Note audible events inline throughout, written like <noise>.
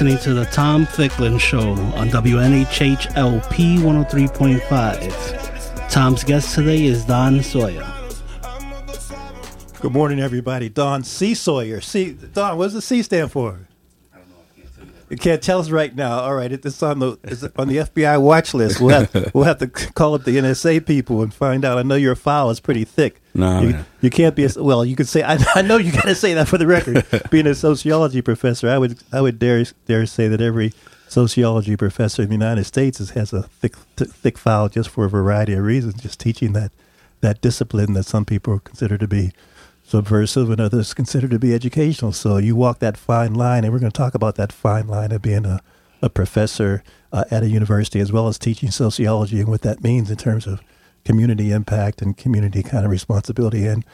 listening to the Tom Ficklin Show on WNHHLP 103.5. Tom's guest today is Don Sawyer. Good morning, everybody. Don C. Sawyer. C. Don, what does the C stand for? You can't tell us right now. All right, it's on the it's on the FBI watch list. We'll have, <laughs> we'll have to call up the NSA people and find out. I know your file is pretty thick. Nah, you, you can't be. A, well, you could say. I, I know you got to say that for the record. <laughs> Being a sociology professor, I would I would dare dare say that every sociology professor in the United States has a thick th- thick file just for a variety of reasons. Just teaching that that discipline that some people consider to be subversive and others considered to be educational. So you walk that fine line, and we're going to talk about that fine line of being a, a professor uh, at a university as well as teaching sociology and what that means in terms of community impact and community kind of responsibility and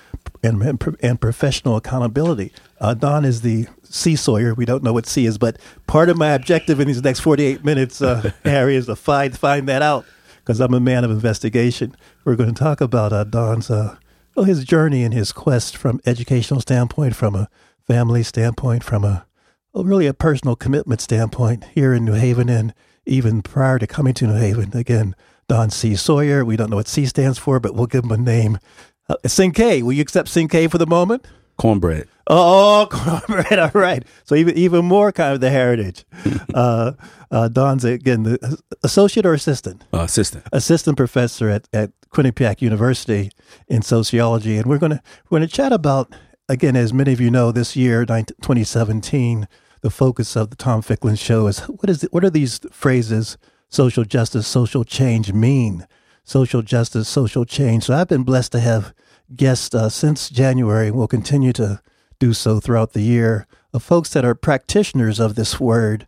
and and, and professional accountability. Uh, Don is the C Sawyer. We don't know what C is, but part of my objective in these next 48 minutes, uh, <laughs> Harry, is to find find that out because I'm a man of investigation. We're going to talk about uh, Don's uh, well, his journey and his quest from educational standpoint, from a family standpoint, from a really a personal commitment standpoint here in New Haven and even prior to coming to New Haven. Again, Don C. Sawyer. We don't know what C stands for, but we'll give him a name. Uh, Cinque. Will you accept Cinque for the moment? Cornbread. Oh, <laughs> cornbread. All right. So even even more kind of the heritage. <laughs> uh, uh, Don's again the associate or assistant Uh, assistant. assistant professor at, at Quinnipiac University in sociology, and we're going to we're going to chat about again, as many of you know, this year, 2017, the focus of the Tom Ficklin Show is what is it, what are these phrases? Social justice, social change mean? Social justice, social change. So I've been blessed to have guests uh, since January, and will continue to do so throughout the year, of folks that are practitioners of this word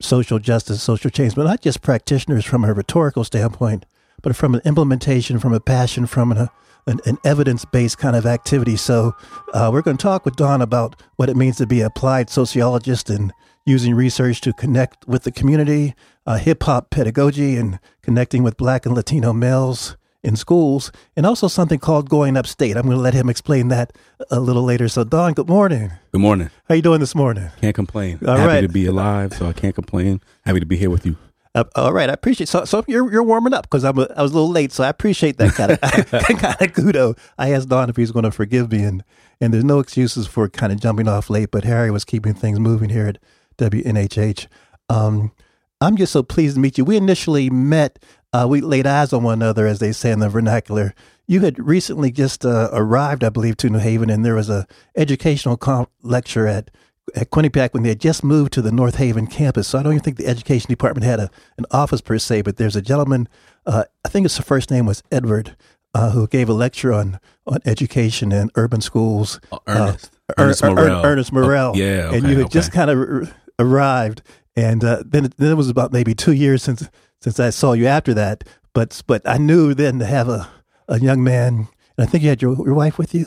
social justice, social change, but not just practitioners from a rhetorical standpoint, but from an implementation, from a passion, from an, an, an evidence based kind of activity. So, uh, we're going to talk with Don about what it means to be an applied sociologist and using research to connect with the community, uh, hip hop pedagogy, and connecting with black and Latino males in schools, and also something called going upstate. I'm going to let him explain that a little later. So, Don, good morning. Good morning. How you doing this morning? Can't complain. All Happy right. to be alive, so I can't complain. Happy to be here with you. Uh, all right, I appreciate. So, so you're you're warming up because I'm a, I was a little late, so I appreciate that kind of <laughs> kind of kudo. I asked Don if he's going to forgive me, and and there's no excuses for kind of jumping off late. But Harry was keeping things moving here at WNHH. Um, I'm just so pleased to meet you. We initially met. Uh, we laid eyes on one another, as they say in the vernacular. You had recently just uh, arrived, I believe, to New Haven, and there was a educational com- lecture at at Quinnipiac when they had just moved to the North Haven campus. So I don't even think the education department had a, an office per se, but there's a gentleman, uh, I think his first name was Edward, uh, who gave a lecture on, on education and urban schools. Uh, Ernest. Uh, Ernest Er- Er- Morel. Ernest Morel. Oh, yeah, and you had okay. just kind of r- arrived. And uh, then, it, then it was about maybe two years since since I saw you after that. But but I knew then to have a, a young man, and I think you had your, your wife with you.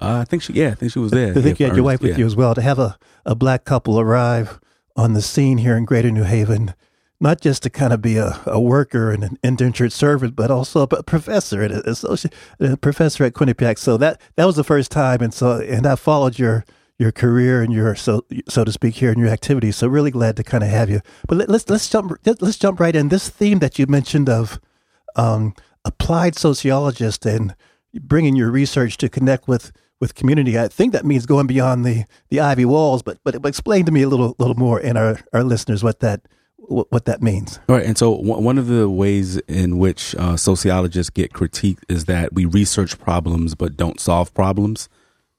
Uh, I think she. Yeah, I think she was there. I think Yeah, you had your Ernest, wife with yeah. you as well. To have a, a black couple arrive on the scene here in Greater New Haven, not just to kind of be a, a worker and an indentured servant, but also a professor and a, associate, a professor at Quinnipiac. So that that was the first time, and so and I followed your your career and your so so to speak here in your activities. So really glad to kind of have you. But let, let's let's jump let's jump right in. This theme that you mentioned of um, applied sociologist and bringing your research to connect with with community. I think that means going beyond the the ivy walls. But but, explain to me a little little more and our our listeners what that what, that means. All right, and so one one of the ways in which uh, sociologists get critiqued is that we research problems but don't solve problems,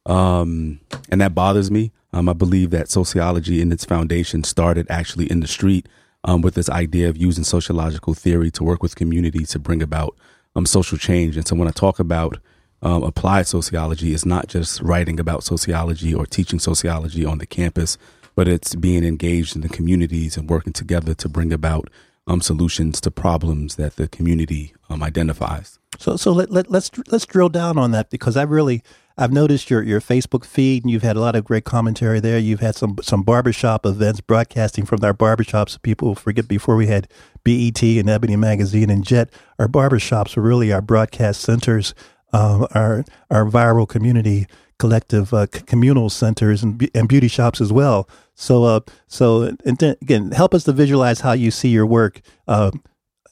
um, and that bothers me. Um, I believe that sociology, in its foundation, started actually in the street um, with this idea of using sociological theory to work with community to bring about um, social change. And so, when I talk about um, applied sociology, is not just writing about sociology or teaching sociology on the campus, but it's being engaged in the communities and working together to bring about um, solutions to problems that the community um, identifies. So so let, let let's let's drill down on that because I really I've noticed your your Facebook feed, and you've had a lot of great commentary there. You've had some some barbershop events broadcasting from our barbershops. People forget before we had BET and Ebony Magazine and Jet. Our barbershops were really our broadcast centers, um, our our viral community collective uh, communal centers and, and beauty shops as well. So, uh, so again, help us to visualize how you see your work uh,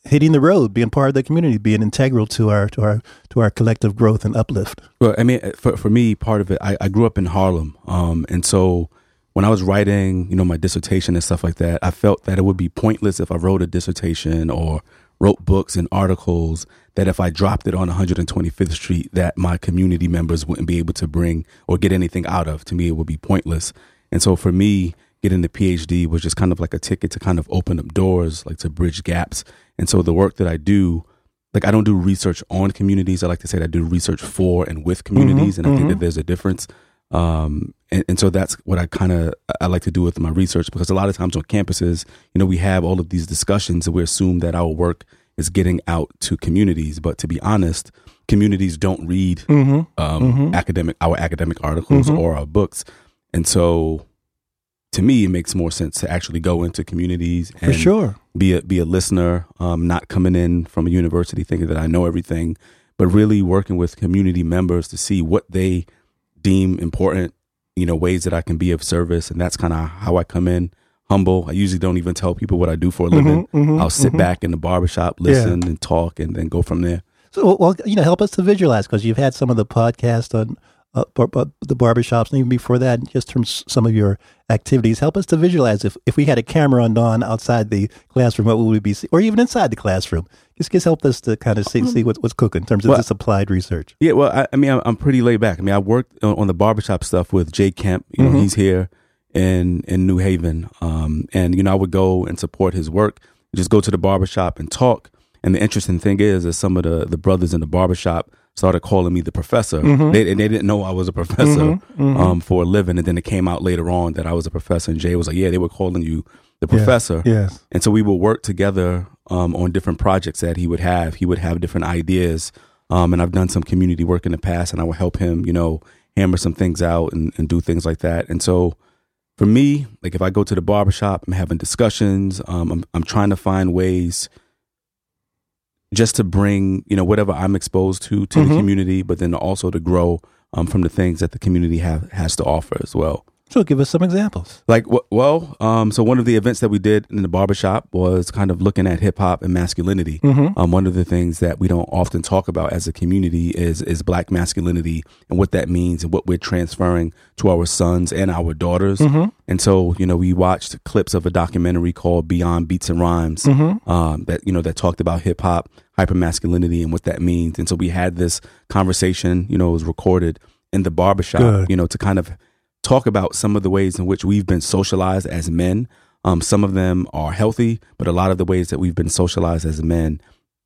hitting the road, being part of the community, being integral to our to our to our collective growth and uplift. Well, I mean, for for me, part of it, I, I grew up in Harlem, um, and so when I was writing, you know, my dissertation and stuff like that, I felt that it would be pointless if I wrote a dissertation or wrote books and articles that if I dropped it on 125th Street, that my community members wouldn't be able to bring or get anything out of. To me, it would be pointless. And so for me, getting the PhD was just kind of like a ticket to kind of open up doors, like to bridge gaps. And so the work that I do, like I don't do research on communities. I like to say that I do research for and with communities, and I think that there's a difference. Um, and, and so that's what I kind of I like to do with my research because a lot of times on campuses, you know, we have all of these discussions and we assume that our work is getting out to communities. But to be honest, communities don't read um, academic our academic articles or our books, and so to me, it makes more sense to actually go into communities and For sure. be a be a listener, um, not coming in from a university thinking that I know everything, but really working with community members to see what they deem important, you know, ways that I can be of service, and that's kind of how I come in. Humble. I usually don't even tell people what I do for a living. Mm-hmm, mm-hmm, I'll sit mm-hmm. back in the barbershop, listen and talk, and then go from there. So, well, you know, help us to visualize because you've had some of the podcasts on uh, bar- bar- the barbershops, and even before that, just from s- some of your activities. Help us to visualize if, if we had a camera on Don outside the classroom, what would we be, see- or even inside the classroom? Just, just help us to kind of see, see what's, what's cooking in terms of Well- this applied research. Yeah, well, I, I mean, I'm, I'm pretty laid back. I mean, I worked on, on the barbershop stuff with Jay Kemp. You know, he's here in in New Haven, um, and you know, I would go and support his work. Just go to the barbershop and talk. And the interesting thing is, that some of the the brothers in the barbershop started calling me the professor. They, and they didn't know I was a professor Um, for a living. And then it came out later on that I was a professor. And Jay was like, "Yeah, they were calling you the professor." Yes. And so we would work together um, on different projects that he would have. He would have different ideas. Um, and I've done some community work in the past, and I would help him, you know, hammer some things out and, and do things like that. And so for me, like if I go to the barbershop, I'm having discussions. Um, I'm, I'm trying to find ways just to bring, you know, whatever I'm exposed to to the community, but then also to grow um, from the things that the community have, has to offer as well. So, give us some examples. Like, well, um, so one of the events that we did in the barbershop was kind of looking at hip hop and masculinity. Um, one of the things that we don't often talk about as a community is is black masculinity and what that means and what we're transferring to our sons and our daughters. And so, you know, we watched clips of a documentary called Beyond Beats and Rhymes um, that you know that talked about hip hop, hyper masculinity, and what that means. And so we had this conversation. You know, it was recorded in the barbershop. Good. You know, to kind of talk about some of the ways in which we've been socialized as men. Um, some of them are healthy, but a lot of the ways that we've been socialized as men,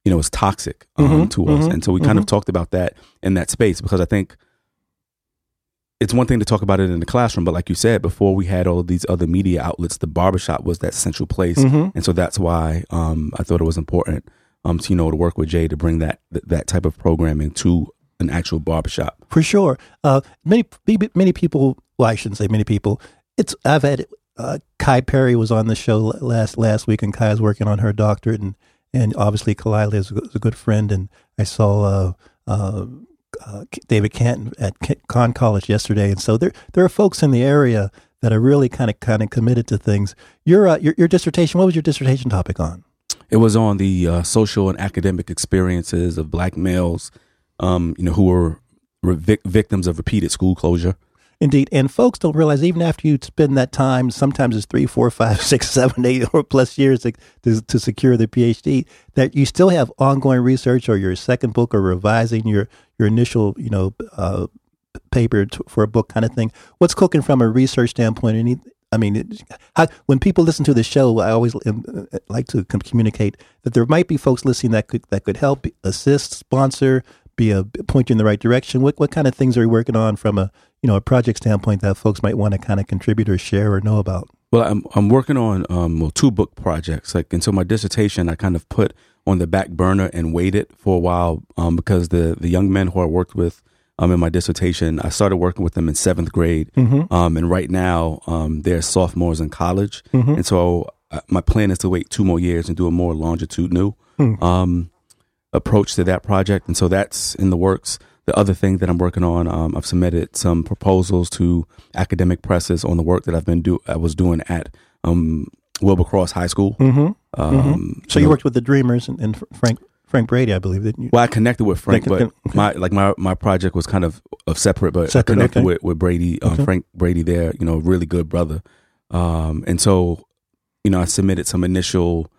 you know, is toxic um, to us. And so we kind of talked about that in that space because I think it's one thing to talk about it in the classroom, but like you said, before we had all of these other media outlets, the barbershop was that central place. And so that's why um, I thought it was important um, to, you know, to work with Jay to bring that, that, that type of programming to an actual barbershop. For sure. Uh, many many people. Well, I shouldn't say many people. It's I've had uh, Kai Perry was on the show last last week, and Kai is working on her doctorate, and and obviously Kalila is a, is a good friend, and I saw uh, uh, uh, David Canton at Conn College yesterday, and so there there are folks in the area that are really kind of kind of committed to things. Your uh, your your dissertation. What was your dissertation topic on? It was on the uh, social and academic experiences of black males, um, you know, who were re- vic- victims of repeated school closure. Indeed, and folks don't realize even after you spend that time, sometimes it's three, four, five, <laughs> six, seven, eight, or plus years to, to, to secure the PhD, that you still have ongoing research, or your second book, or revising your your initial, you know, uh, paper for a book kind of thing. What's cooking from a research standpoint? Any, I mean, it, how, when people listen to the show, I always uh, like to com- communicate that there might be folks listening that could that could help, assist, sponsor, be a point you in the right direction. What what kind of things are you working on from a you know a project standpoint that folks might want to kind of contribute or share or know about? Well, I'm I'm working on um well, two book projects. Like, and so my dissertation I kind of put on the back burner and waited for a while um because the the young men who I worked with um, in my dissertation. I started working with them in seventh grade, Mm-hmm. um, and right now um, they're sophomores in college. Mm-hmm. And so uh, my plan is to wait two more years and do a more longitudinal Hmm. um, approach to that project. And so that's in the works. The other thing that I'm working on, um, I've submitted some proposals to academic presses on the work that I've been do I was doing at um, Wilbur Cross High School. Mm-hmm. Um, So you know, worked with the Dreamers and, and Frank Frank Brady, I believe, didn't you? Well, I connected with Frank, but my like my my project was kind of of separate, but Separate, I connected okay. with with Brady, um, Okay. Frank Brady. There, you know, really good brother. Um, and so, you know, I submitted some initial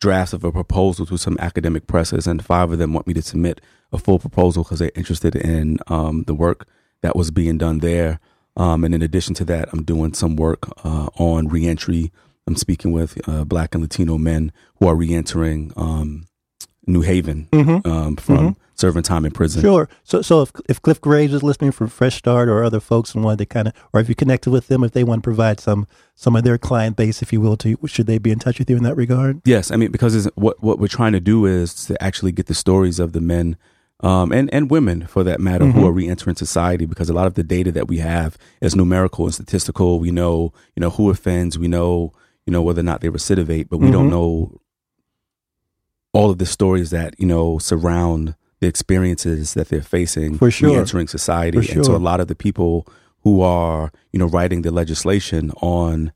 drafts of a proposal to some academic presses, and five of them want me to submit a full proposal because they're interested in um, the work that was being done there. Um, and in addition to that, I'm doing some work uh, on reentry. I'm speaking with uh, Black and Latino men who are reentering um, New Haven um, from serving time in prison. Mm-hmm. Sure. So, so if if Cliff Graves is listening from Fresh Start or other folks and wanted to kind of, or if you connected with them, if they want to provide some some of their client base, if you will, to should they be in touch with you in that regard? Yes, I mean because what what we're trying to do is to actually get the stories of the men um, and and women for that matter who are reentering society because a lot of the data that we have is numerical and statistical. We know you know who offends, we know you know whether or not they recidivate, but we don't know all of the stories that you know surround the experiences that they're facing For sure. reentering society. For And so a lot of the people who are you know writing the legislation on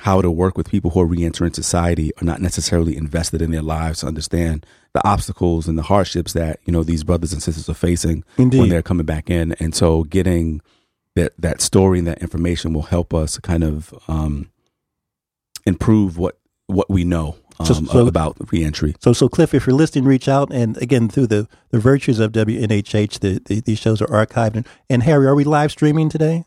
how to work with people who are reentering society are not necessarily invested in their lives to understand the obstacles and the hardships that you know these brothers and sisters are facing Indeed. when they're coming back in and so getting that that story and that information will help us kind of um, improve what what we know um, So- so- about reentry So, so Cliff, if you're listening, reach out and again through the the virtues of WNHH, the, the these shows are archived. And, and Harry, are we live streaming today?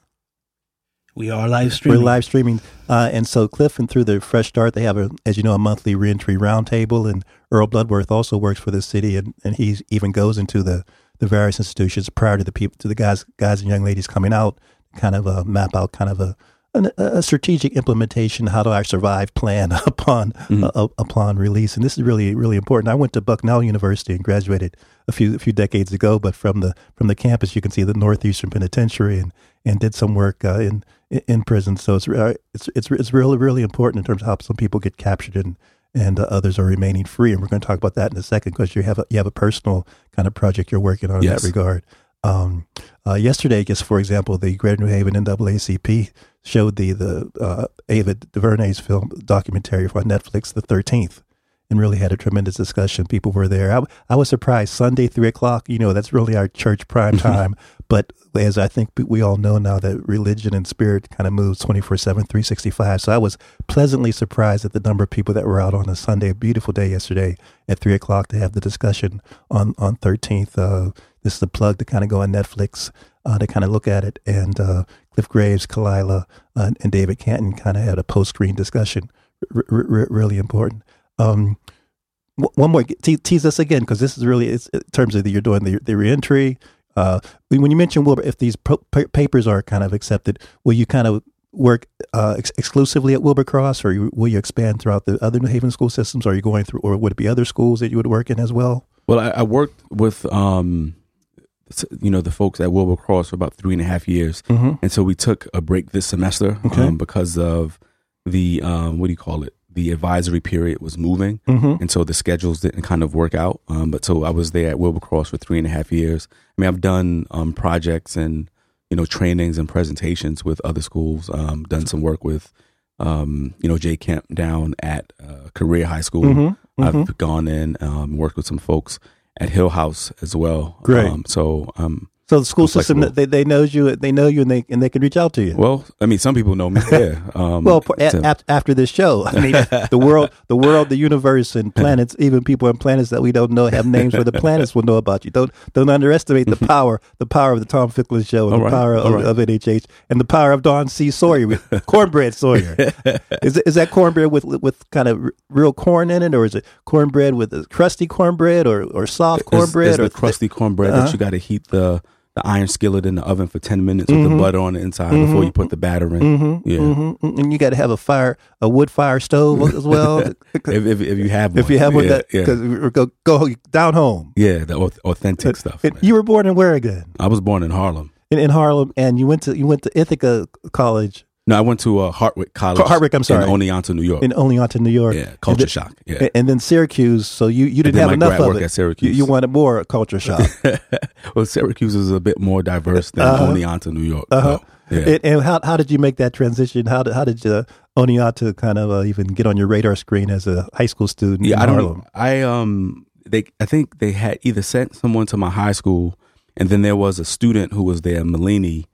We are live streaming. We're live streaming, uh, and so Cliff and through the Fresh Start, they have a, as you know, a monthly reentry roundtable, and Earl Bloodworth also works for the city, and, and he even goes into the, the various institutions prior to the people to the guys guys and young ladies coming out, kind of uh, map out kind of a an, a strategic implementation. How do I survive plan <laughs> upon uh, upon release? And this is really really important. I went to Bucknell University and graduated a few a few decades ago, but from the from the campus, you can see the Northeastern Penitentiary and and did some work uh, in in prison. So it's uh, it's it's it's really really important in terms of how some people get captured and and uh, others are remaining free. And we're going to talk about that in a second because you have a, you have a personal kind of project you're working on in that regard. Um, uh, yesterday, just for example, the Greater New Haven NAACP showed the the uh, Ava DuVernay's film documentary for Netflix, The Thirteenth, and really had a tremendous discussion. People were there. I, I was surprised. Sunday, three o'clock. You know, that's really our church prime time. but as I think we all know now, that religion and spirit kind of moves 24 7, 365. So I was pleasantly surprised at the number of people that were out on a Sunday, a beautiful day yesterday at three o'clock to have the discussion on, on 13th. Uh, this is a plug to kind of go on Netflix uh, to kind of look at it. And uh, Cliff Graves, Kalila, uh, and David Canton kind of had a post screen discussion. R- r- really important. Um, w- one more, te- tease us again, because this is really, in terms of the, you're doing the, the reentry. Uh, when you mentioned Wilbur, if these pro- pa- papers are kind of accepted, will you kind of work uh, ex- exclusively at Wilbur Cross, or will you expand throughout the other New Haven school systems? Are you going through, or would it be other schools that you would work in as well? well I, I worked with um, you know the folks at Wilbur Cross for about three and a half years Mm-hmm. and so we took a break this semester Okay. um, because of the um, what do you call it the advisory period was moving Mm-hmm. and so the schedules didn't kind of work out um, but so i was there at Wilbur Cross for three and a half years i mean i've done um, projects and you know trainings and presentations with other schools um, done some work with um, you know jay kemp down at uh, career high school Mm-hmm. i've gone in um, worked with some folks at hill house as well Great. um, so um, So the school I'm system, flexible. they, they knows you, they know you, and they and they can reach out to you. well i mean some people know me <laughs> yeah um, Well, a- ap- after this show, I mean, the world, the world, the universe, and <laughs> planets, even people on planets that we don't know have names where the planets will know about you. Don't don't underestimate the power, the power of the Tom Ficklin show, and All the right, power of, right. of NHH, and the power of Don C. Sawyer, <laughs> cornbread Sawyer. is is that cornbread with with kind of real corn in it, or is it cornbread with a crusty cornbread, or or soft cornbread, there's or the crusty cornbread Uh-huh. that you got to heat the the iron skillet in the oven for ten minutes with the mm-hmm. butter on the inside before you put mm-hmm. the batter in. Mm-hmm. Yeah, Mhm. And you got to have a fire, a wood fire stove as <laughs> well. if, if if you have one, if you have one, yeah, that yeah, because go go down home. yeah, the auth- authentic stuff. And man. you were born in where again? I was born in Harlem. In, in Harlem, and you went to you went to Ithaca College No, I went to uh, Hartwick College. Hartwick, I'm sorry. in Oneonta, New York. in Oneonta, New York. yeah, culture shock. Yeah, And then Syracuse. So you, you didn't have enough of it. at Syracuse. You, you wanted more culture shock. <laughs> well, Syracuse is a bit more diverse than Uh-huh. Oneonta, New York. Uh-huh. so, yeah. And, and how how did you make that transition? How did how did uh, Oneonta kind of uh, even get on your radar screen as a high school student yeah, I don't. Harlem? I um, they I think they had either sent someone to my high school, and then there was a student who was there, Melanie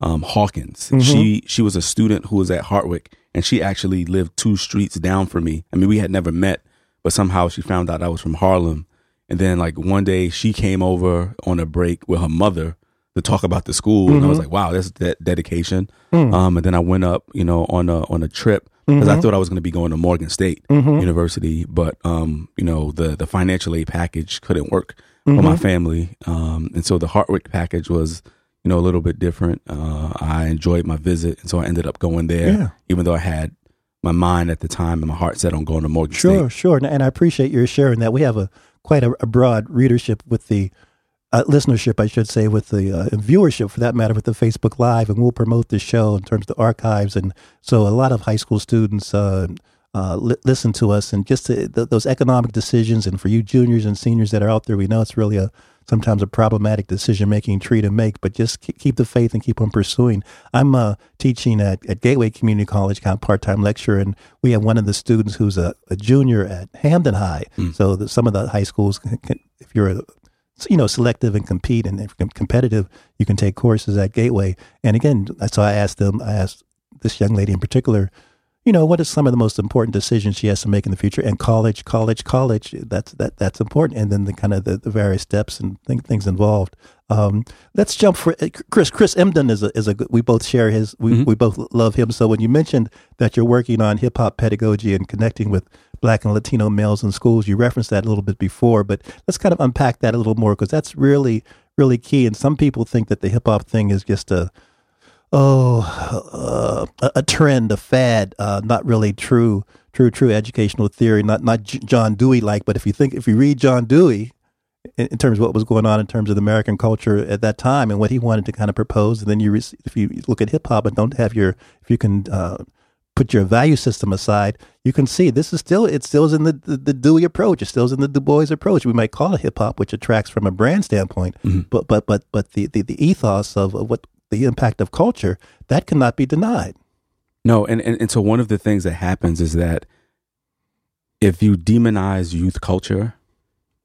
um, Hawkins. Mm-hmm. She she was a student who was at Hartwick, and she actually lived two streets down from me. I mean, we had never met, but somehow she found out I was from Harlem, and then like one day she came over on a break with her mother to talk about the school, and I Mm-hmm. was like, wow, that's de- dedication. Hmm. Um, and then I went up, you know, on a on a trip because I thought I was going to be going to Morgan State Mm-hmm. University, but um, you know, the the financial aid package couldn't work for Mm-hmm. my family, um, and so the Hartwick package was, you know, a little bit different. Uh, I enjoyed my visit, and so I ended up going there, Yeah. even though I had my mind at the time and my heart set on going to Morgan Sure, State. sure, and, and I appreciate your sharing that. We have a quite a, a broad readership with the uh, listenership, I should say, with the uh, viewership for that matter, with the Facebook Live, and we'll promote the show in terms of the archives, and so a lot of high school students. Uh, uh, li- listen to us, and just to, th- those economic decisions, and for you juniors and seniors that are out there, we know it's really a sometimes a problematic decision making tree to make, but just keep, keep the faith and keep on pursuing. I'm uh, teaching at, at Gateway Community College, kind of part time lecturer, and we have one of the students who's a, a junior at Hamden High. So that some of the high schools, can, can, if you're a you know, selective and compete and if competitive, you can take courses at Gateway. And again, so I asked them, I asked this young lady in particular, you know, what are some of the most important decisions she has to make in the future? And college, college, college, that's that that's important. And then the kind of the, the various steps and th- things involved. Um, let's jump for uh, Chris. Chris Emden is a is a good, we both share his we, we both love him. So when you mentioned that you're working on hip hop pedagogy and connecting with Black and Latino males in schools, you referenced that a little bit before, but let's kind of unpack that a little more because that's really really key. And some people think that the hip hop thing is just a oh uh, a, trend, a fad, uh, not really true true true educational theory, not not J- John Dewey like. But if you think if you read John Dewey in, in terms of what was going on in terms of the American culture at that time and what he wanted to kind of propose, and then you re- if you look at hip hop and don't have your if you can. Uh, Put your value system aside. You can see this is still it still is in the, the, the Dewey approach. It still is in the Du Bois approach. We might call it hip hop, which attracts from a brand standpoint, but but but but the, the, the ethos of, of what the impact of culture that cannot be denied. No, and, and and so one of the things that happens is that if you demonize youth culture,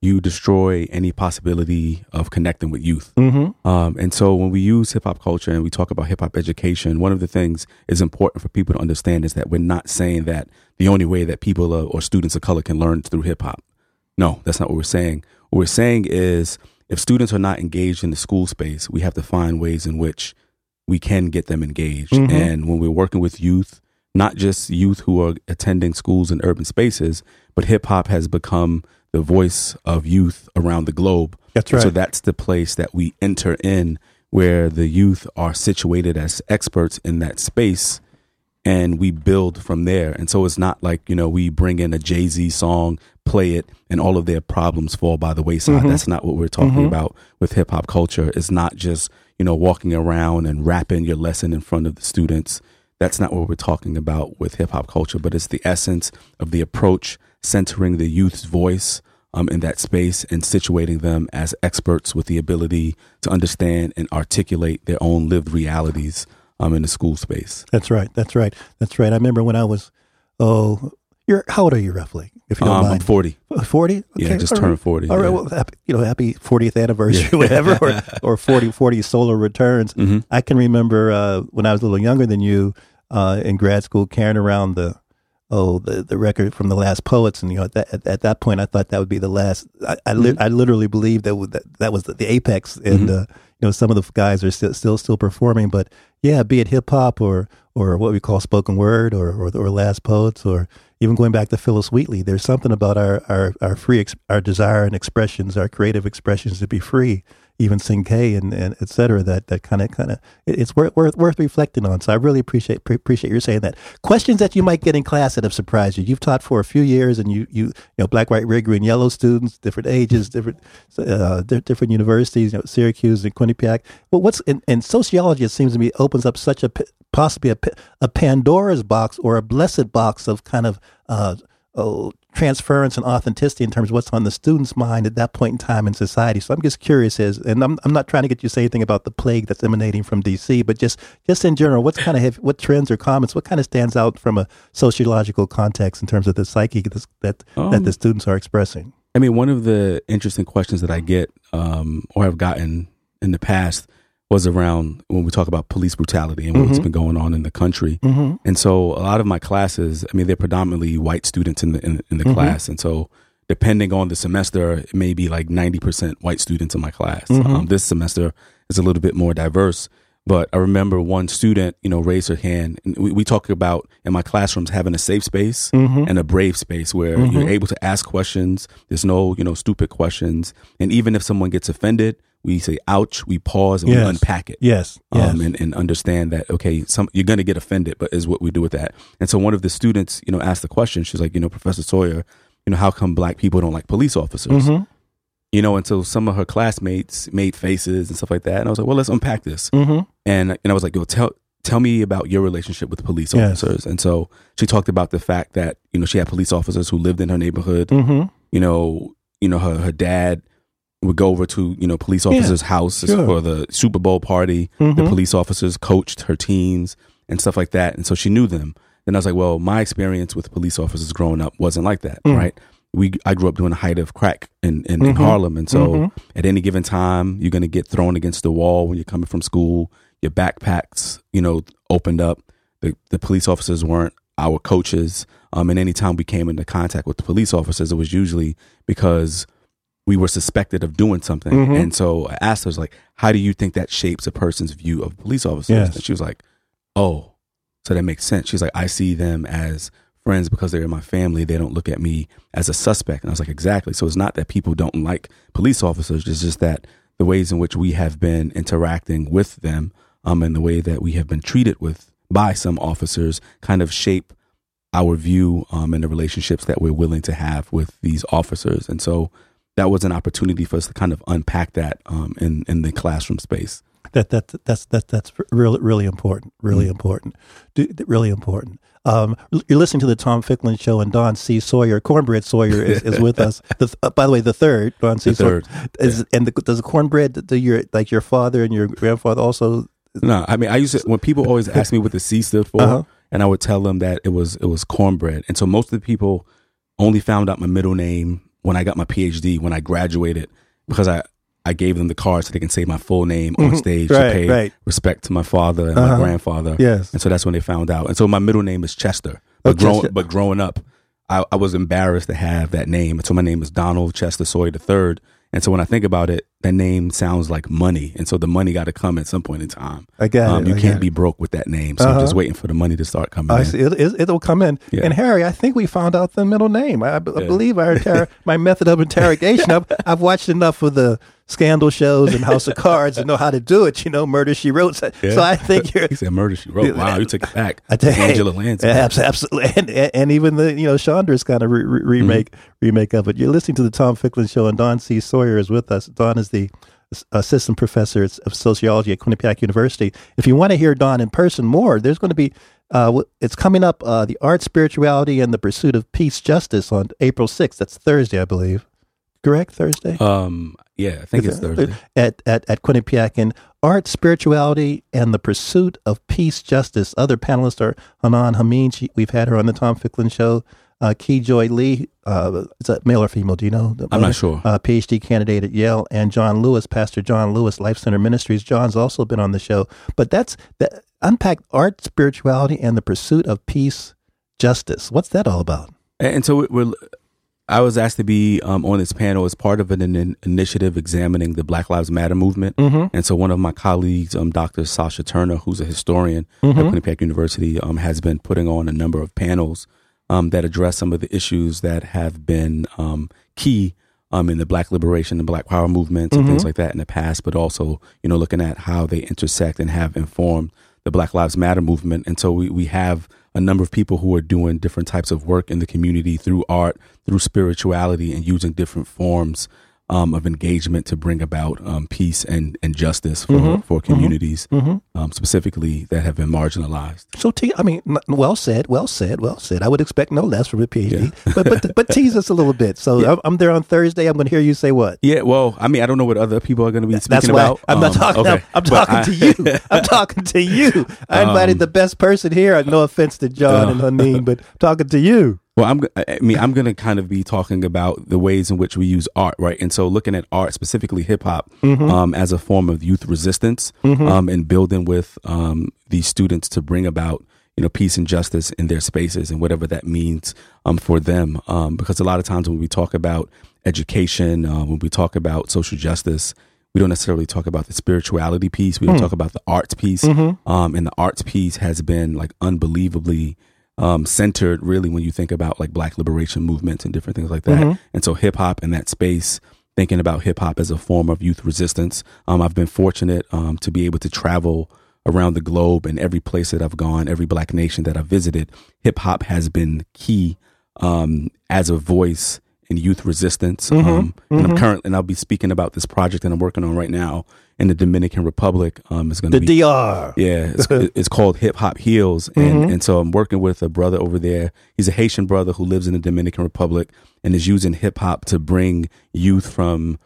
you destroy any possibility of connecting with youth. Mm-hmm. Um, and so when we use hip hop culture and we talk about hip hop education, one of the things is important for people to understand is that we're not saying that the only way that people uh, or students of color can learn through hip hop. No, that's not what we're saying. What we're saying is if students are not engaged in the school space, we have to find ways in which we can get them engaged. Mhm. And when we're working with youth, not just youth who are attending schools in urban spaces, but hip hop has become the voice of youth around the globe. That's And So that's the place that we enter in where the youth are situated as experts in that space and we build from there. And so it's not like, you know, we bring in a Jay Z song, play it, and all of their problems fall by the wayside. Mm-hmm. That's not what we're talking about with hip hop culture. It's not just, you know, walking around and rapping your lesson in front of the students. That's not what we're talking about with hip hop culture, but it's the essence of the approach centering the youth's voice um, in that space and situating them as experts with the ability to understand and articulate their own lived realities um, in the school space. That's right. That's right. That's right. I remember when I was oh, you're how old are you roughly? If you don't Um, I'm mind, 40. forty. Yeah, just turned 40, All right. yeah. Well, happy, you know, happy 40th anniversary, <laughs> whatever, or, <laughs> or 40, 40 solar returns. Mm-hmm. I can remember uh, when I was a little younger than you uh, in grad school, carrying around the oh the, the record from the last poets, and you know at that at, at that point I thought that would be the last. I I, li- I literally believed that that that was the, the apex, and uh, you know some of the guys are still still still performing, but yeah, be it hip hop or or what we call spoken word or, or or last poets or even going back to Phillis Wheatley, there's something about our our our free ex- our desire and expressions, our creative expressions to be free, even Cinqué and, and et cetera, that, that kind of, kind of, it's worth, worth, worth reflecting on. So I really appreciate, pre- appreciate your saying that. Questions that you might get in class that have surprised you. You've taught for a few years and you, you, you know, black, white, red, green, yellow students, different ages, different, uh, different universities, you know, Syracuse and Quinnipiac. But what's in, in sociology, it seems to me opens up such a, possibly a, a Pandora's box or a blessed box of kind of, uh, oh, transference and authenticity in terms of what's on the student's mind at that point in time in society. So I'm just curious as, and I'm, I'm not trying to get you to say anything about the plague that's emanating from DC, but just, just in general, what's kind of, what trends or comments, what kind of stands out from a sociological context in terms of the psyche that, that, um, that the students are expressing? I mean, one of the interesting questions that I get, um, or have gotten in the past was around when we talk about police brutality and what's mm-hmm. been going on in the country. Mm-hmm. And so a lot of my classes, I mean, they're predominantly white students in the in, in the mm-hmm. class, and so depending on the semester, it may be like ninety percent white students in my class. Mm-hmm. Um, this semester is a little bit more diverse. But I remember one student, you know, raised her hand. And we, we talk about in my classrooms having a safe space mm-hmm. and a brave space where you're mm-hmm. able to ask questions. There's no, you know, stupid questions. And even if someone gets offended, we say ouch, we pause and yes. we unpack it. Yes. Um, yes. and, and understand that, okay, some, you're going to get offended, but is what we do with that. And so one of the students, you know, asked the question, she's like, you know, Professor Sawyer, you know, how come black people don't like police officers? Mm-hmm. You know, until some of her classmates made faces and stuff like that. And I was like, well, let's unpack this. Mm-hmm. And, and I was like, yo, tell, tell me about your relationship with police officers. Yes. And so she talked about the fact that, you know, she had police officers who lived in her neighborhood. Mm-hmm. You know, you know, her, her dad would go over to you know police officers' yeah, house sure. for the Super Bowl party. Mm-hmm. The police officers coached her teams and stuff like that, and so she knew them. Then I was like, well, my experience with police officers growing up wasn't like that, mm. right? We I grew up during the height of crack in in, mm-hmm. in Harlem, and so mm-hmm. at any given time, you're going to get thrown against the wall when you're coming from school. Your backpacks, you know, opened up. The the police officers weren't our coaches. Um, and anytime we came into contact with the police officers, it was usually because we were suspected of doing something. Mm-hmm. And so I asked her, I was like, how do you think that shapes a person's view of police officers? Yes. And she was like, oh, so that makes sense. She's like, I see them as friends because they're in my family. They don't look at me as a suspect. And I was like, exactly. So it's not that people don't like police officers. It's just that the ways in which we have been interacting with them um, and the way that we have been treated with by some officers kind of shape our view um, and the relationships that we're willing to have with these officers. And so that was an opportunity for us to kind of unpack that um, in in the classroom space. That that that's that that's really really important, really mm-hmm. important, really important. Um, you're listening to the Tom Ficklin Show, and Don C. Sawyer, Cornbread Sawyer, is, is with us. <laughs> The, uh, by the way, the third Don C. The Sawyer, third. Is, yeah. and the, does the cornbread do your like your father and your grandfather also? No, I mean I used to when people always ask me what the C stood for, uh-huh. and I would tell them that it was it was cornbread, and so most of the people only found out my middle name when I got my PhD, when I graduated, because I, I gave them the card so they can say my full name on mm-hmm. stage right, to pay right. respect to my father and uh-huh. my grandfather. Yes. And so that's when they found out. And so my middle name is Chester. But, oh, Chester. but growing up, I, I, was embarrassed to have that name. And so my name is Donald Chester Sawyer III. And so when I think about it, that name sounds like money, and so the money got to come at some point in time. I get um, it. You I can't be broke with that name, so uh-huh. I'm just waiting for the money to start coming. I in. see. It, will come in. Yeah. And Harry, I think we found out the middle name. I, I yeah. believe our <laughs> inter- my method of interrogation. I've, I've watched enough of the scandal shows and House of Cards and know how to do it. You know, Murder She Wrote. So, yeah. so I think you're. <laughs> He said Murder She Wrote. Wow, you took it back. <laughs> I tell Angela Lansbury. Absolutely, and, and, even the you know Shonda's kind of re- re- remake mm-hmm. remake of it. You're listening to the Tom Ficklin Show, and Don C. Sawyer is with us. Don is the assistant professor of sociology at Quinnipiac University. If you want to hear Don in person more, there's going to be uh, it's coming up uh, the art, spirituality, and the pursuit of peace, justice on April 6th. That's Thursday, I believe. Correct, Thursday. Um, yeah, I think it's Thursday at at at Quinnipiac and art, spirituality, and the pursuit of peace, justice. Other panelists are Hanan Hameen. She, we've had her on the Tom Ficklin Show. Uh, Key Joy Lee, uh, is that male or female? Do you know? I'm not sure. Uh, PhD candidate at Yale, and John Lewis, Pastor John Lewis, Life Center Ministries. John's also been on the show. But that's that unpack art, spirituality, and the pursuit of peace, justice. What's that all about? And so we're I was asked to be um, on this panel as part of an, an, initiative examining the Black Lives Matter movement. Mm-hmm. And so one of my colleagues, um, Dr. Sasha Turner, who's a historian mm-hmm. at Quinnipiac University, um, has been putting on a number of panels um, that address some of the issues that have been um, key um, in the Black liberation and Black Power movements and things like that in the past, but also you know looking at how they intersect and have informed the Black Lives Matter movement. And so we we have a number of people who are doing different types of work in the community through art, through spirituality, and using different forms um, of engagement to bring about um, peace and, and justice for, for communities, Um, specifically that have been marginalized. So, te- I mean, well said, well said, well said. I would expect no less from a PhD. but but but <laughs> tease us a little bit. So I'm, I'm there on Thursday. I'm going to hear you say what? Yeah, well, I mean, I don't know what other people are going to be speaking That's why about. I'm not Um, talking. okay. I'm, I'm talking I- Um, to you. <laughs> I'm talking to you. I invited the best person here. No offense to John and Haneen, but I'm talking to you. Well, I'm. I mean, I'm going to kind of be talking about the ways in which we use art, right? And so, looking at art, specifically hip hop, Mm-hmm. um, as a form of youth resistance, um, and building with um, these students to bring about, you know, peace and justice in their spaces, and whatever that means um, for them. Um, because a lot of times when we talk about education, uh, when we talk about social justice, we don't necessarily talk about the spirituality piece. We don't talk about the arts piece. Um, and the arts piece has been like unbelievably um, centered really when you think about like black liberation movements and different things like that. And so hip hop in that space, thinking about hip hop as a form of youth resistance. Um, I've been fortunate um, to be able to travel around the globe and every place that I've gone, every black nation that I've visited, hip hop has been key um, as a voice in youth resistance. Mm-hmm. Um, and I'm mm-hmm. currently, and I'll be speaking about this project that I'm working on right now in the Dominican Republic. Um, it's going to be the DR. yeah, it's, <laughs> it's called Hip Hop Heals, and mm-hmm. and so I'm working with a brother over there. He's a Haitian brother who lives in the Dominican Republic and is using hip hop to bring youth from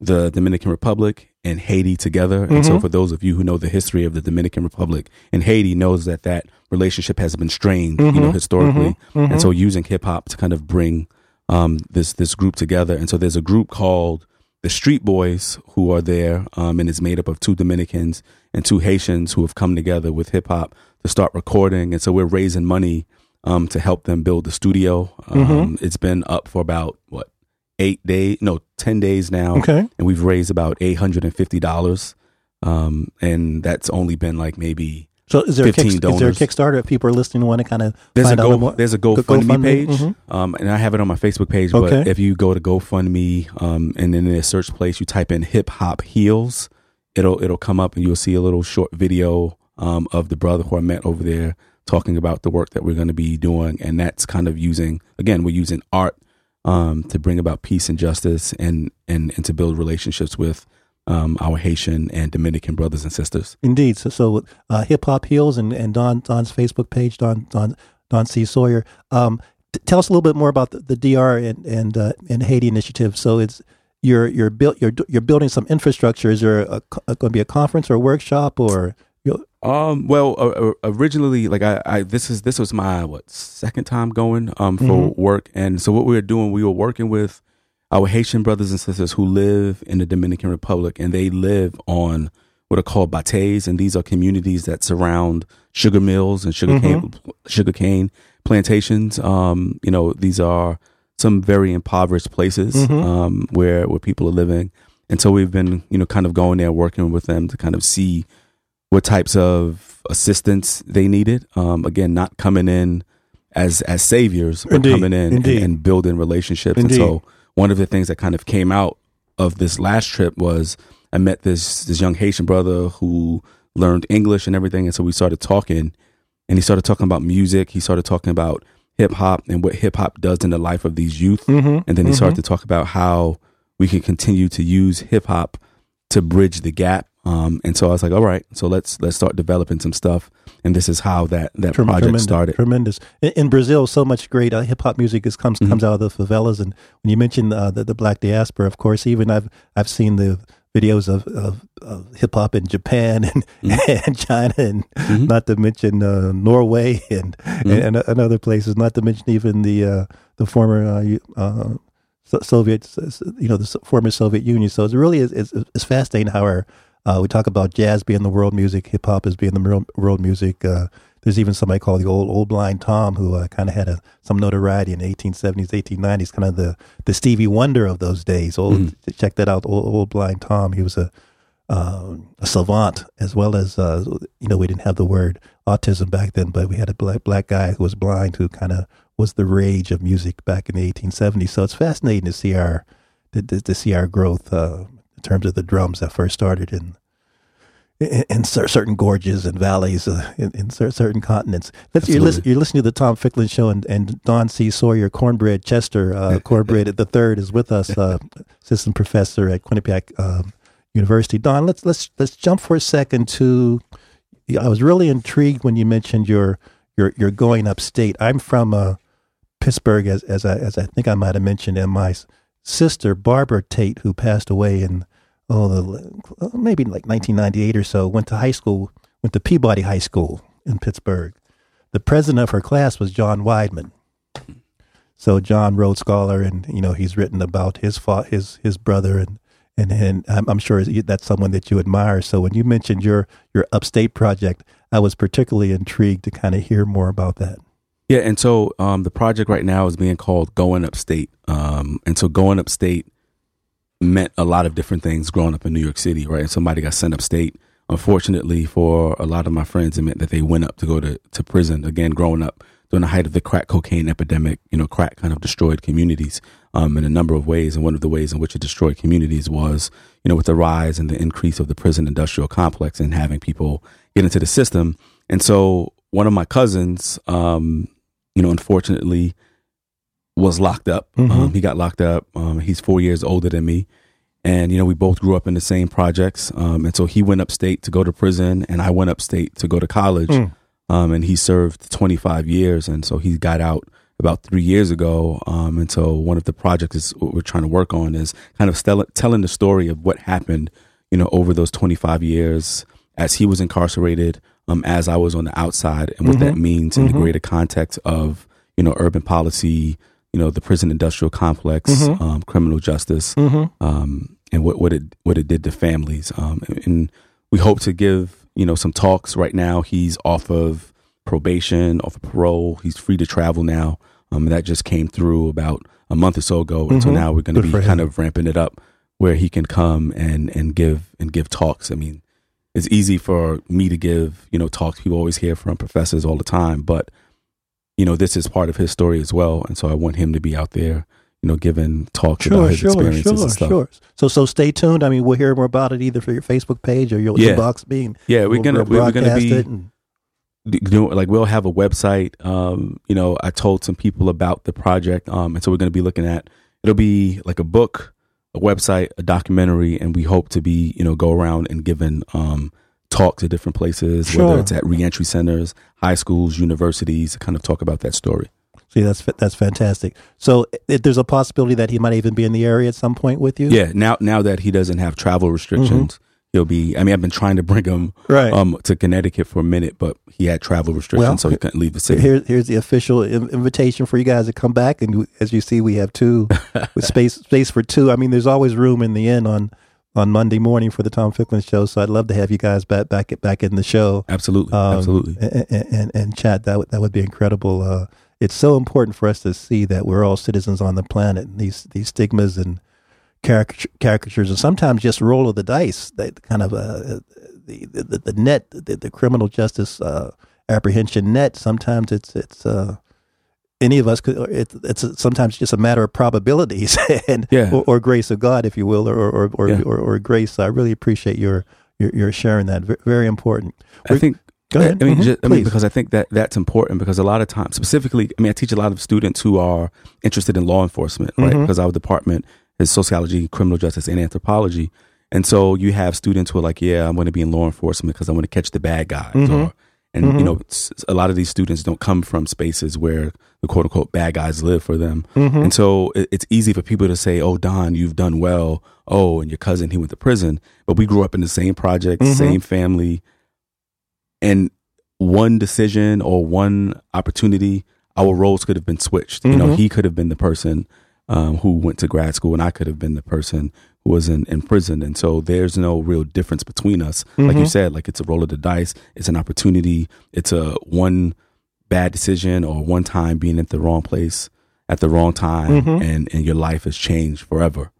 the Dominican Republic and Haiti together. And so, for those of you who know the history of the Dominican Republic and Haiti, knows that that relationship has been strained, you know, historically. And so, using hip hop to kind of bring um, this this group together. And so, there's a group called the Street Boys who are there, um, and it's made up of two Dominicans and two Haitians who have come together with hip hop to start recording. And so, we're raising money um, to help them build the studio. Um, It's been up for about what eight days, no, ten days now Okay. and we've raised about eight hundred and fifty dollars. Um, and that's only been like maybe So is there, a 15 kick, is there a. Kickstarter if people are listening and want to kind of there's a go more? there's a Go- GoFundMe, GoFundMe, page, mhm. um, and I have it on my Facebook page. Okay. But if you go to GoFundMe, um, and then in the search place you type in hip hop heals, it'll it'll come up and you'll see a little short video um, of the brother who I met over there talking about the work that we're going to be doing, and that's kind of using again we're using art um, to bring about peace and justice and and and to build relationships with um, our Haitian and Dominican brothers and sisters. Indeed. So, so uh, Hip Hop Heals and, and Don Don's Facebook page, Don Don Don C Sawyer. Um, t- tell us a little bit more about the, the DR and and uh, and Haiti initiative. So it's you're you're built you're you're building some infrastructure. Is there a, going to be a conference or a workshop or Um. Well, uh, originally, like I, I, this is this was my what second time going um for work, and so what we were doing, we were working with our Haitian brothers and sisters who live in the Dominican Republic, and they live on what are called bateyes, and these are communities that surround sugar mills and sugar cane sugar cane plantations. Um, you know, these are some very impoverished places um, where where people are living, and so we've been you know kind of going there working with them to kind of see what types of assistance they needed. Um, again, not coming in as as saviors, but Indeed, coming in and, and building relationships. Indeed. And so, one of the things that kind of came out of this last trip was I met this this young Haitian brother who learned English and everything, and so we started talking. And he started talking about music. He started talking about hip hop and what hip hop does in the life of these youth. Mm-hmm. And then he started to talk about how we can continue to use hip hop to bridge the gap. Um, and so I was like, all right, so let's let's start developing some stuff. And this is how that that Trem- project tremendous, started. Tremendous. In, in Brazil, so much great uh, hip hop music is comes Mm-hmm. comes out of the favelas, and when you mentioned uh, the, the black diaspora, of course, even I've I've seen the videos of, of, of hip hop in Japan and, Mm-hmm. <laughs> and China, and not to mention uh, Norway and, Mm-hmm. and and other places. Not to mention even the uh, the former uh, uh, Soviet, you know, the former Soviet Union. So it's really is it's, it's fascinating how our uh, we talk about jazz being the world music, hip hop is being the world, music. Uh, there's even somebody called the old old blind Tom who uh, kind of had a, some notoriety in the 1870s, 1890s, kind of the the Stevie Wonder of those days. Old, check that out, old, old blind Tom. He was a um, a savant as well as uh, you know we didn't have the word autism back then, but we had a black black guy who was blind who kind of was the rage of music back in the 1870s. So it's fascinating to see our to, to, to see our growth uh, in terms of the drums that first started in in, in certain gorges and valleys uh, in, in certain continents. You're, listen, you're listening to the Tom Ficklin Show, and, and Don C. Sawyer, Cornbread Chester, uh, <laughs> Cornbread the third is with us, uh, <laughs> assistant professor at Quinnipiac um, University. Don, let's let's let's jump for a second to. I was really intrigued when you mentioned your your your going upstate. I'm from uh, Pittsburgh, as as I as I think I might have mentioned, and my sister Barbara Tate, who passed away in oh the, maybe like 1998 or so, went to high school, went to Peabody High School in Pittsburgh. The president of her class was John Wideman. So John Rhodes Scholar, and you know he's written about his his his brother, and and and I'm, I'm sure that's someone that you admire. So when you mentioned your your upstate project, I was particularly intrigued to kind of hear more about that. Yeah, and so um, the project right now is being called Going Upstate. Um, and so Going Upstate meant a lot of different things growing up in New York City, right? And somebody got sent upstate. Unfortunately, for a lot of my friends, it meant that they went up to go to, to prison. Again, growing up during the height of the crack cocaine epidemic, you know, crack kind of destroyed communities um, in a number of ways. And one of the ways in which it destroyed communities was, you know, with the rise and the increase of the prison industrial complex and having people get into the system. And so one of my cousins, um, you know, unfortunately was locked up. Mhm. Um, he got locked up. Um, he's four years older than me. And, you know, we both grew up in the same projects. Um, and so he went upstate to go to prison and I went upstate to go to college. Mm. Um, and he served 25 years. And so he got out about three years ago. Um, and so one of the projects we're trying to work on is kind of stell- telling the story of what happened, you know, over those 25 years as he was incarcerated, um, as I was on the outside and what that means in the greater context of, you know, urban policy, you know, the prison industrial complex, um, criminal justice, um, and what, what it what it did to families. Um, and, and we hope to give you know some talks. Right now, he's off of probation, off of parole. He's free to travel now. Um, that just came through about a month or so ago, and so now we're going to be kind of ramping it up where he can come and and give and give talks. I mean, it's easy for me to give you know talks. People always hear from professors all the time, but you know this is part of his story as well, and so I want him to be out there, you know, giving talks about Sure, his sure, experiences sure, and stuff. sure. So, so stay tuned. I mean, we'll hear more about it either for your Facebook page or your Yeah. inbox being. Yeah, we're we'll- gonna we'll we're gonna be it and- do like we'll have a website. Um, you know, I told some people about the project, um, and so we're going to be looking at it'll be like a book, a website, a documentary, and we hope to be you know go around and giving um talks to different places, Sure. whether it's at reentry centers, high schools, universities, to kind of talk about that story. See, that's that's fantastic. So, there's a possibility that he might even be in the area at some point with you. Yeah, now now that he doesn't have travel restrictions. He'll be. I mean, I've been trying to bring him Mm-hmm. Right. um, to Connecticut for a minute, but he had travel restrictions, Well, so he couldn't leave the city. Here, here's the official invitation for you guys to come back, and as you see, we have two <laughs> with space space for two. I mean, there's always room in the inn on on Monday morning for the Tom Ficklin show. So I'd love to have you guys back back back in the show. Absolutely, um, absolutely. and, and, and chat. That would, that would be incredible. Uh, it's so important for us to see that we're all citizens on the planet. And these these stigmas and caricature, caricatures, and sometimes just roll of the dice. That kind of uh, the, the the net, the, the criminal justice uh, apprehension net. Sometimes it's it's. Uh, any of us could. It, it's sometimes just a matter of probabilities <laughs> and Yeah. or, or grace of God, if you will, or or or, Yeah. or, or grace. So I really appreciate your your, your sharing that. Ve- Very important. I think. Go ahead. I mean, Mhm. just, I mean, because I think that that's important because a lot of times, specifically, I mean, I teach a lot of students who are interested in law enforcement, right? Mhm. Because our department is sociology, criminal justice, and anthropology. And so you have students who are like, yeah, I'm going to be in law enforcement because I want to catch the bad guys. Mhm. Or, and, Mhm. you know, a lot of these students don't come from spaces where the quote unquote bad guys live for them. Mhm. And so it's easy for people to say, oh, Don, you've done well. Oh, and your cousin, he went to prison. But we grew up in the same project, Mhm. same family. And one decision or one opportunity, our roles could have been switched. You know, Mhm. he could have been the person um, who went to grad school, and I could have been the person was in, in prison. And so there's no real difference between us. Like you Mhm. said, like it's a roll of the dice, it's an opportunity, it's a one bad decision or one time being at the wrong place at the wrong time, Mhm. and, and your life has changed forever.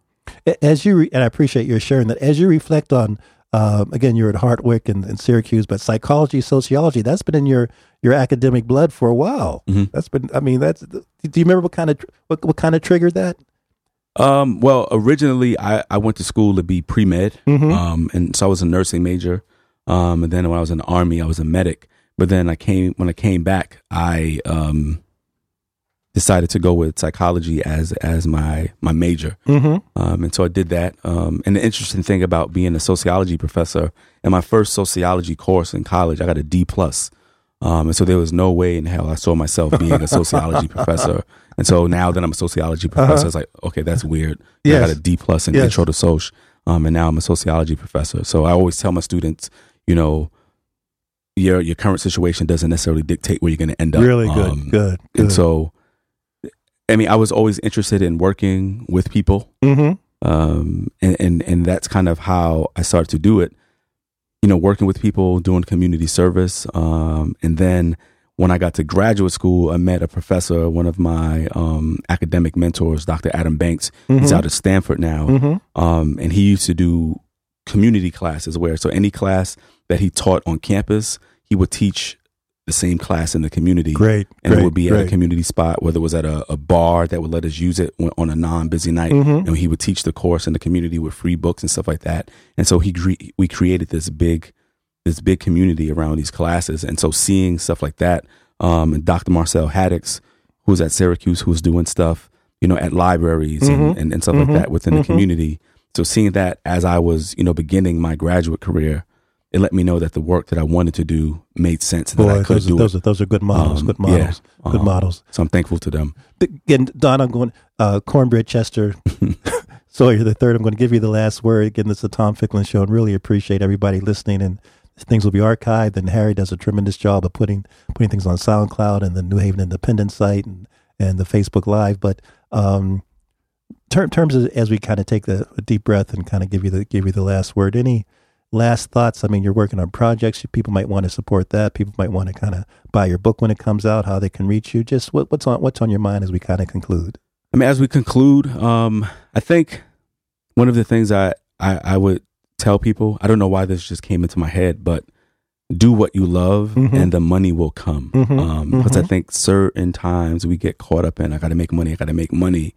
as you re- and I appreciate your sharing that. As you reflect on, um, again, you're at Hartwick and, and Syracuse, but psychology, sociology, that's been in your your academic blood for a while. Mhm. That's been. I mean, that's. Do you remember what kind of what what kind of triggered that? Um, well, originally I, I went to school to be pre med, Mm-hmm. um, and so I was a nursing major. Um, and then when I was in the army, I was a medic. But then I came when I came back, I um, decided to go with psychology as as my my major. Mm-hmm. Um, and so I did that. Um, and the interesting thing about being a sociology professor in my first sociology course in college, I got a D plus. Um, and so there was no way in hell I saw myself being a sociology <laughs> professor. And so now that I'm a sociology professor, it's like, okay, that's weird. I got a D plus in Yes. intro to Soch. Um, and now I'm a sociology professor. So I always tell my students, you know, your your current situation doesn't necessarily dictate where you're going to end up. Really good, Um, good, good. And so, I mean, I was always interested in working with people mm-hmm. um, and, and and that's kind of how I started to do it. You know, working with people, doing community service, um, and then when I got to graduate school, I met a professor, one of my um, academic mentors, Dr. Adam Banks. He's out of Stanford now, Mm-hmm. um, and he used to do community classes where so any class that he taught on campus, he would teach the same class in the community Great, and great, it would be at a community spot, whether it was at a, a bar that would let us use it on a non-busy night, Mhm. and he would teach the course in the community with free books and stuff like that. And so he cre- we created this big this big community around these classes, and so seeing stuff like that, um, and Dr. Marcelle Haddix, who's at Syracuse, who's doing stuff, you know, at libraries and, and, and stuff like that within the community. So seeing that as I was, you know, beginning my graduate career, it let me know that the work that I wanted to do made sense and that I could those, are, do those it. are those are good models. Um, good yeah, models. good um, models. So I'm thankful to them. Again, Don, I'm going. Uh, Cornbread Chester <laughs> Sawyer the third. I'm going to give you the last word. Again, this is the Tom Ficklin Show, and really appreciate everybody listening. And things will be archived. And Harry does a tremendous job of putting putting things on SoundCloud and the New Haven Independent site and and the Facebook Live. But um, ter- terms of, as we kind of take the, a deep breath and kind of give you the give you the last word. Any last thoughts? I mean, you're working on projects. People might want to support that. People might want to kind of buy your book when it comes out. How they can reach you? Just what, what's on what's on your mind as we kind of conclude. I mean, as we conclude, um, I think one of the things I, I, I would tell people, I don't know why this just came into my head, but do what you love Mhm. and the money will come. Mhm, Um, because I think certain times we get caught up in, I got to make money, I got to make money.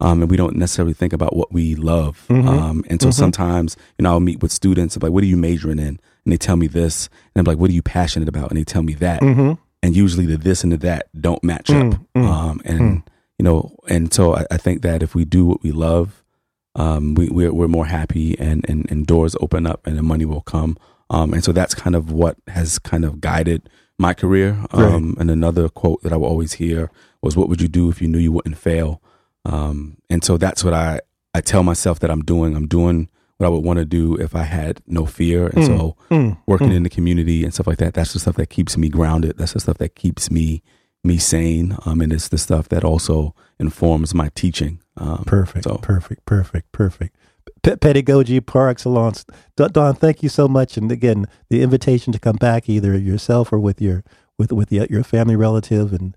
Um, and we don't necessarily think about what we love. Mhm, Um, and so mhm. sometimes, you know, I'll meet with students, I'm like, what are you majoring in? And they tell me this. And I'm like, what are you passionate about? And they tell me that Mm-hmm. and usually the this and the that don't match up. Mm, mm, um, and you know, and so I, I think that if we do what we love, um, we we're, we're more happy, and, and and doors open up, and the money will come. Um, and so that's kind of what has kind of guided my career. Um, And another quote that I will always hear was, "What would you do if you knew you wouldn't fail?" Um, and so that's what I I tell myself that I'm doing. I'm doing what I would want to do if I had no fear. And so mm, working in the community and stuff like that. That's the stuff that keeps me grounded. That's the stuff that keeps me me sane. Um, and it's the stuff that also informs my teaching. Um, Perfect. So Perfect. Perfect. Perfect. P- pedagogy par excellence. Don, Don, thank you so much. And again, the invitation to come back either yourself or with your with with the, your family relative, and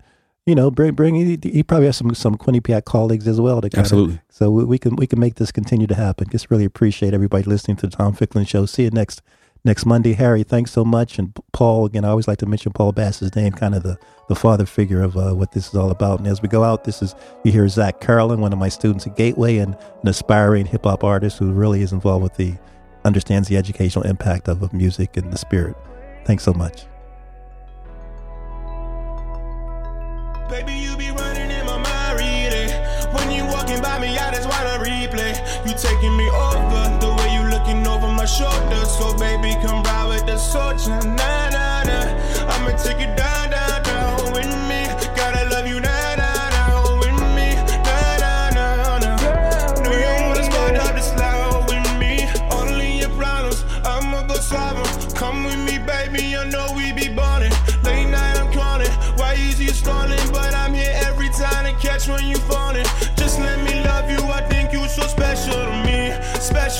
you know, bring bring. You probably has some some Quinnipiac colleagues as well. To Absolutely. So we, we can we can make this continue to happen. Just really appreciate everybody listening to the Tom Ficklin Show. See you next next Monday, Harry. Thanks so much, and Paul. Again, I always like to mention Paul Bass's name, kind of the the father figure of uh, what this is all about. And as we go out, this is you hear Zach Carolyn, one of my students at Gateway, and an aspiring hip hop artist who really is involved with the understands the educational impact of, of music and the spirit. Thanks so much. Baby, you be running in my mind, really. When you walking by me, I just wanna replay. You taking me over, the way you looking over my shoulder. So baby, come ride with the soldier, nah nah nah. I'ma take you down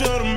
when